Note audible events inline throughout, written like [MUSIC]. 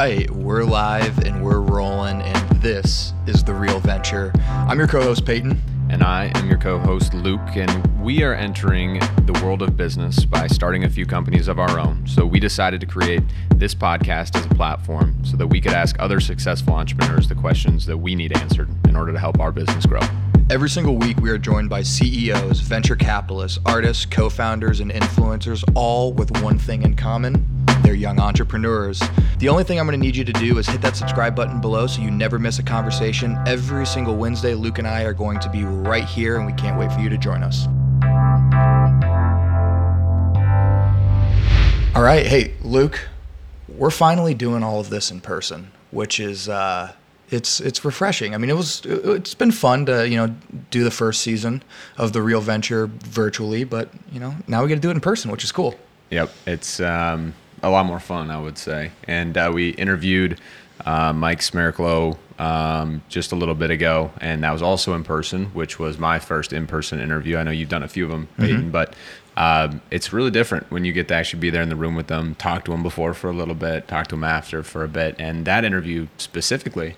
right, we're live and we're rolling, and this is The Real Venture. I'm your co host, Peyton. And I am your co host, Luke, and we are entering the world of business by starting a few companies of our own. So we decided to create this podcast as a platform so that we could ask other successful entrepreneurs the questions that we need answered in order to help our business grow. Every single week, we are joined by CEOs, venture capitalists, artists, co founders, and influencers, all with one thing in common they're young entrepreneurs. The only thing I'm going to need you to do is hit that subscribe button below so you never miss a conversation. Every single Wednesday, Luke and I are going to be right here, and we can't wait for you to join us. All right. Hey, Luke, we're finally doing all of this in person, which is. Uh, it's it's refreshing. I mean, it was it's been fun to you know do the first season of the Real Venture virtually, but you know now we get to do it in person, which is cool. Yep, it's um, a lot more fun, I would say. And uh, we interviewed uh, Mike Smerklo um, just a little bit ago, and that was also in person, which was my first in-person interview. I know you've done a few of them, mm-hmm. Peyton, but um, it's really different when you get to actually be there in the room with them, talk to them before for a little bit, talk to them after for a bit, and that interview specifically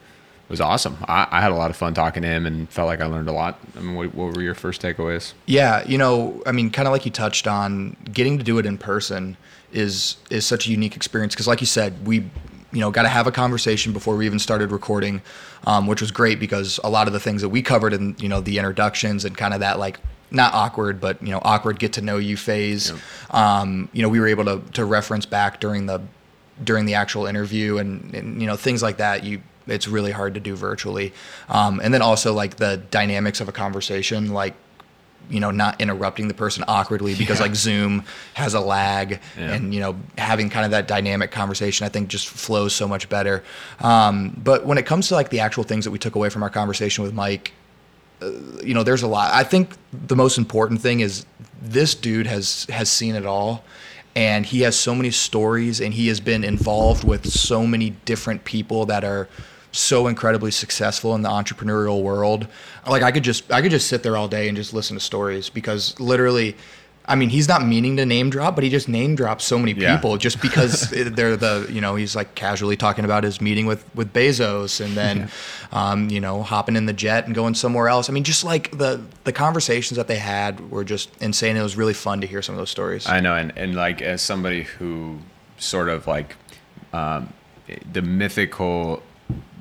was awesome. I, I, had a lot of fun talking to him and felt like I learned a lot. I mean, what, what were your first takeaways? Yeah, you know, I mean, kind of like you touched on, getting to do it in person is is such a unique experience because, like you said, we you know got to have a conversation before we even started recording, um, which was great because a lot of the things that we covered in you know the introductions and kind of that like not awkward, but you know awkward get to know you phase. Yep. Um, you know, we were able to to reference back during the during the actual interview and, and you know things like that. You it's really hard to do virtually. Um, and then also like the dynamics of a conversation, like you know not interrupting the person awkwardly [LAUGHS] because yeah. like zoom has a lag yeah. and you know having kind of that dynamic conversation i think just flows so much better um, but when it comes to like the actual things that we took away from our conversation with mike uh, you know there's a lot i think the most important thing is this dude has has seen it all and he has so many stories and he has been involved with so many different people that are so incredibly successful in the entrepreneurial world. Like I could just I could just sit there all day and just listen to stories because literally I mean, he's not meaning to name drop, but he just name drops so many people yeah. just [LAUGHS] because they're the, you know, he's like casually talking about his meeting with, with Bezos and then, yeah. um, you know, hopping in the jet and going somewhere else. I mean, just like the, the conversations that they had were just insane. It was really fun to hear some of those stories. I know. And, and like, as somebody who sort of like, um, the mythical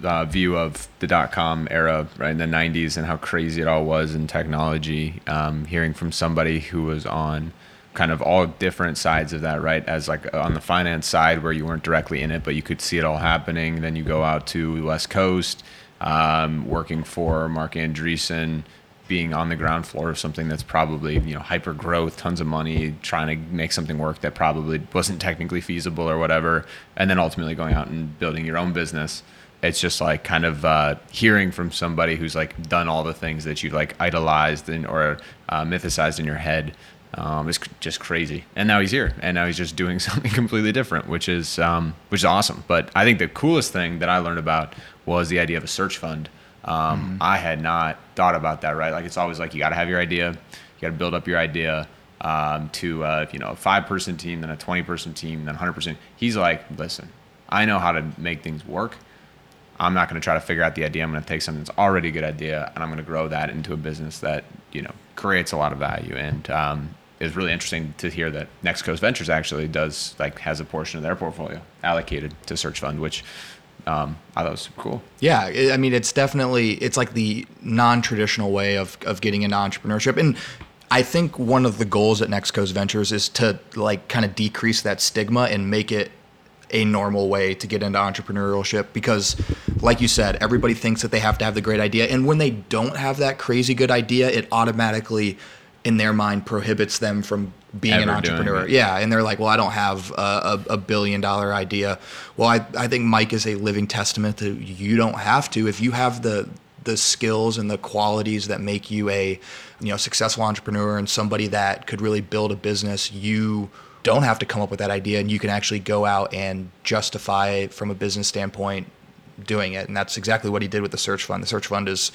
uh, view of the dot com era, right in the '90s, and how crazy it all was in technology. Um, hearing from somebody who was on kind of all different sides of that, right? As like on the finance side, where you weren't directly in it, but you could see it all happening. Then you go out to the West Coast, um, working for Marc Andreessen, being on the ground floor of something that's probably you know hyper growth, tons of money, trying to make something work that probably wasn't technically feasible or whatever, and then ultimately going out and building your own business it's just like kind of uh, hearing from somebody who's like done all the things that you've like idolized and or uh, mythicized in your head um, is just crazy. And now he's here, and now he's just doing [LAUGHS] something completely different, which is um, which is awesome. But I think the coolest thing that I learned about was the idea of a search fund. Um, mm-hmm. I had not thought about that. Right, like it's always like you got to have your idea, you got to build up your idea. Um, to uh, you know a five person team, then a twenty person team, then hundred percent. He's like, listen, I know how to make things work I'm not going to try to figure out the idea. I'm going to take something that's already a good idea and I'm going to grow that into a business that you know creates a lot of value. And um, it's really interesting to hear that Next Coast Ventures actually does like has a portion of their portfolio allocated to Search Fund, which um, I thought was cool. Yeah, I mean, it's definitely it's like the non-traditional way of of getting into entrepreneurship, and I think one of the goals at Next Coast Ventures is to like kind of decrease that stigma and make it a normal way to get into entrepreneurship because like you said everybody thinks that they have to have the great idea. And when they don't have that crazy good idea it automatically in their mind prohibits them from being Ever an entrepreneur. yeah and they're like well i don't have a, a, a, billion dollar idea. Well I, I think mike is a living testament that you don't have to. If you have the the skills and the qualities that make you a you know successful entrepreneur and somebody that could really build a business you don't have to come up with that idea and you can actually go out and justify from a business standpoint doing it. And that's exactly what he did with the search fund. The search fund is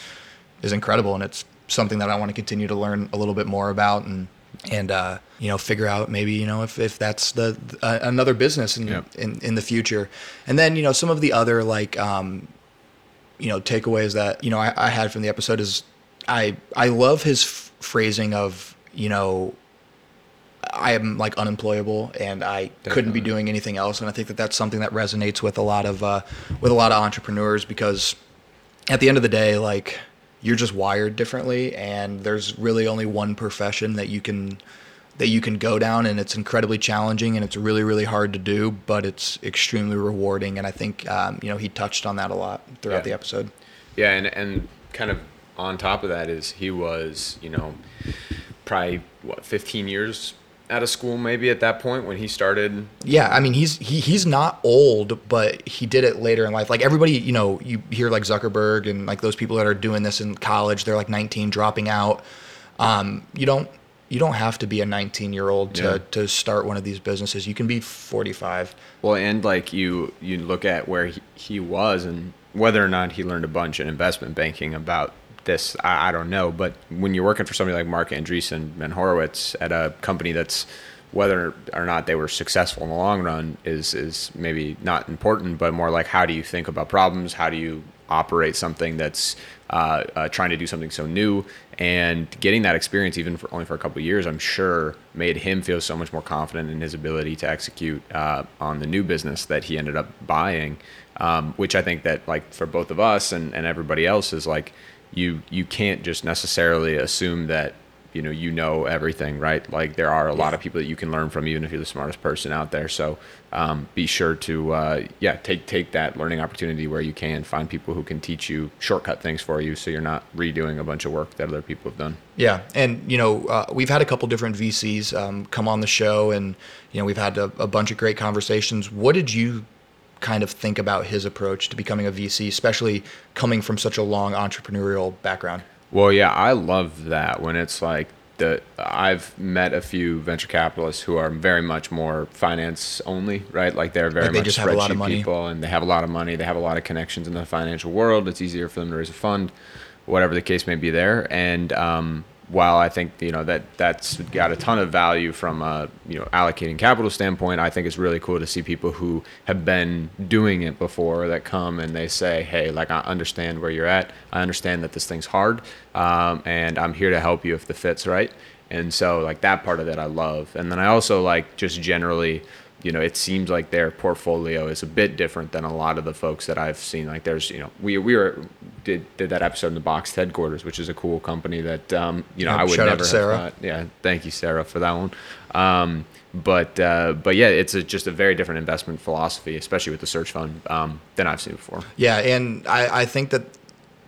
is incredible and it's something that i want to continue to learn a little bit more about and and uh, you know figure out maybe you know if, if that's the uh, another business in, Yep. in in the future. And then you know some of the other like um, you know takeaways that you know I, I had from the episode is I I love his f- phrasing of you know I am like unemployable and I couldn't be doing anything else and I think that that's something that resonates with a lot of uh, with a lot of entrepreneurs because at the end of the day like you're just wired differently and there's really only one profession that you can that you can go down and it's incredibly challenging and it's really really hard to do but it's extremely rewarding and I think um, you know he touched on that a lot throughout Yeah. the episode Yeah, and and kind of on top of that is he was, you know, probably what 15 years out of school maybe at that point when he started. Yeah, I mean he's he, he's not old, but he did it later in life. Like everybody, you know, you hear like Zuckerberg and like those people that are doing this in college, they're like 19 dropping out. Um, you don't you don't have to be a 19 year old to Yeah. to start one of these businesses. You can be 45. Well, and like you you look at where he, he was and whether or not he learned a bunch in investment banking about this, I, I don't know. But when you're working for somebody like Marc Andreessen and Horowitz at a company that's whether or not they were successful in the long run is is maybe not important, but more like how do you think about problems? How do you operate something that's uh, uh, trying to do something so new and getting that experience even for only for a couple years i'm sure made him feel so much more confident in his ability to execute uh, on the new business that he ended up buying um, which i think that like for both of us and, and everybody else is like you you can't just necessarily assume that you know you know everything right? Like there are a lot of people that you can learn from even if you're the smartest person out there. So um, be sure to uh, yeah take take that learning opportunity where you can. Find people who can teach you shortcut things for you so you're not redoing a bunch of work that other people have done. Yeah, and you know uh, we've had a couple different VCs um, come on the show, and you know we've had a, a bunch of great conversations. What did you kind of think about his approach to becoming a VC, especially coming from such a long entrepreneurial background? Well, yeah, I love that when it's like the I've met a few venture capitalists who are very much more finance only, right? Like they're very Like they much just have a lot of money. people and they have a lot of money, they have a lot of connections in the financial world. It's easier for them to raise a fund, whatever the case may be there. And um, while I think you know that that's got a ton of value from a you know allocating capital standpoint, I think it's really cool to see people who have been doing it before that come and they say, "Hey, like I understand where you're at. I understand that this thing's hard, um, and I'm here to help you if the fit's right." And so, like that part of it, I love. And then I also like just generally you know, it seems like their portfolio is a bit different than a lot of the folks that I've seen. Like there's, you know, we we were did did that episode in the Boxed headquarters, which is a cool company that um, you know Yeah, I would shout out never Sarah. thought. Yeah, thank you, Sarah, for that one. Um, but uh, but yeah, it's a, just a very different investment philosophy, especially with the search fund um, than I've seen before. Yeah, and I, I think that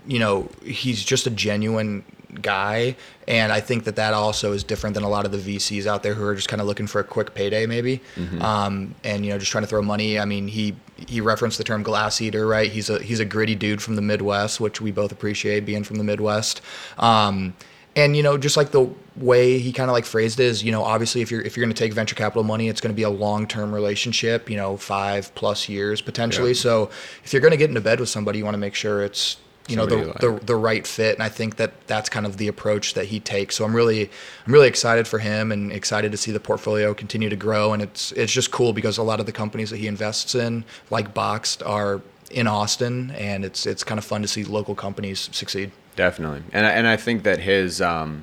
you know he's just a genuine guy, and I think that that also is different than a lot of the VCs out there who are just kind of looking for a quick payday, maybe, um, and you know just trying to throw money. I mean, he he referenced the term glass eater, right? He's a he's a gritty dude from the Midwest, which we both appreciate being from the Midwest. Um, and you know, just like the way he kind of like phrased it is, you know, obviously if you're if you're going to take venture capital money, it's going to be a long term relationship, you know, five plus years potentially. Yeah. So if you're going to get into bed with somebody, you want to make sure it's you know the, like. the the right fit, and I think that that's kind of the approach that he takes. So I'm really I'm really excited for him and excited to see the portfolio continue to grow. And it's it's just cool because a lot of the companies that he invests in, like Boxed, are in Austin, and it's it's kind of fun to see local companies succeed. Definitely, and I, and I think that his, um,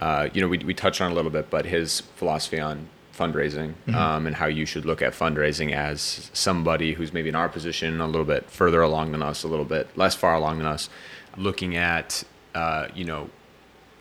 uh, you know, we we touched on it a little bit, but his philosophy on fundraising um, and how you should look at fundraising as somebody who's maybe in our position a little bit further along than us, a little bit less far along than us, looking at, uh, you know,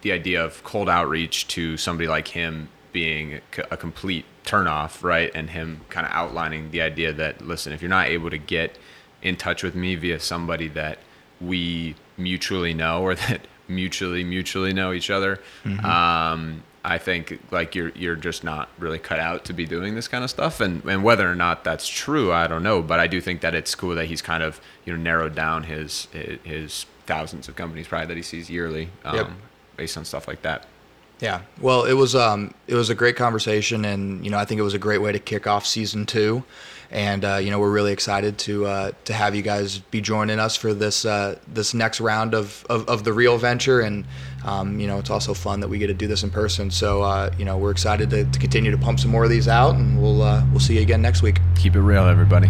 the idea of cold outreach to somebody like him being a complete turnoff, right? And him kind of outlining the idea that, listen, if you're not able to get in touch with me via somebody that we mutually know or [LAUGHS] that mutually mutually know each other, um, I think like you're you're just not really cut out to be doing this kind of stuff. And and whether or not that's true, I don't know. But I do think that it's cool that he's kind of you know narrowed down his his, thousands of companies probably that he sees yearly um, Yep. based on stuff like that. Yeah. Well, it was um, it was a great conversation, and you know, I think it was a great way to kick off season two. And uh, you know, we're really excited to uh, to have you guys be joining us for this uh, this next round of, of, of the real venture. And um, you know, it's also fun that we get to do this in person. So uh, you know, we're excited to, to continue to pump some more of these out, and we'll uh, we'll see you again next week. Keep it real, everybody.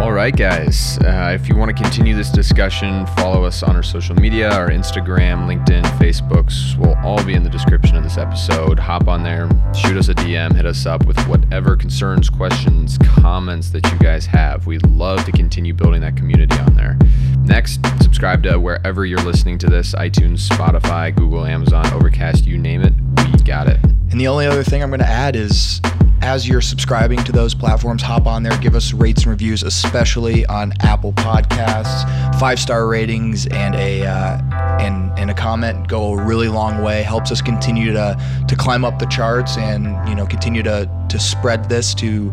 All right, guys. Uh, if you want to continue this discussion, follow us on our social media, our Instagram, LinkedIn, Facebooks will all be in the description of this episode. Hop on there, shoot us a DM, hit us up with whatever concerns, questions, comments that you guys have. We'd love to continue building that community on there. Next, subscribe to wherever you're listening to this iTunes, Spotify, Google, Amazon, Overcast, you name it. We got it. And the only other thing I'm going to add is as you're subscribing to those platforms, hop on there, give us rates and reviews, especially on Apple Podcasts. Five star ratings and a uh, and and a comment go a really long way. Helps us continue to to climb up the charts and you know continue to to spread this to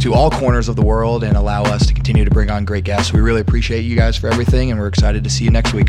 to all corners of the world and allow us to continue to bring on great guests. We really appreciate you guys for everything, and we're excited to see you next week.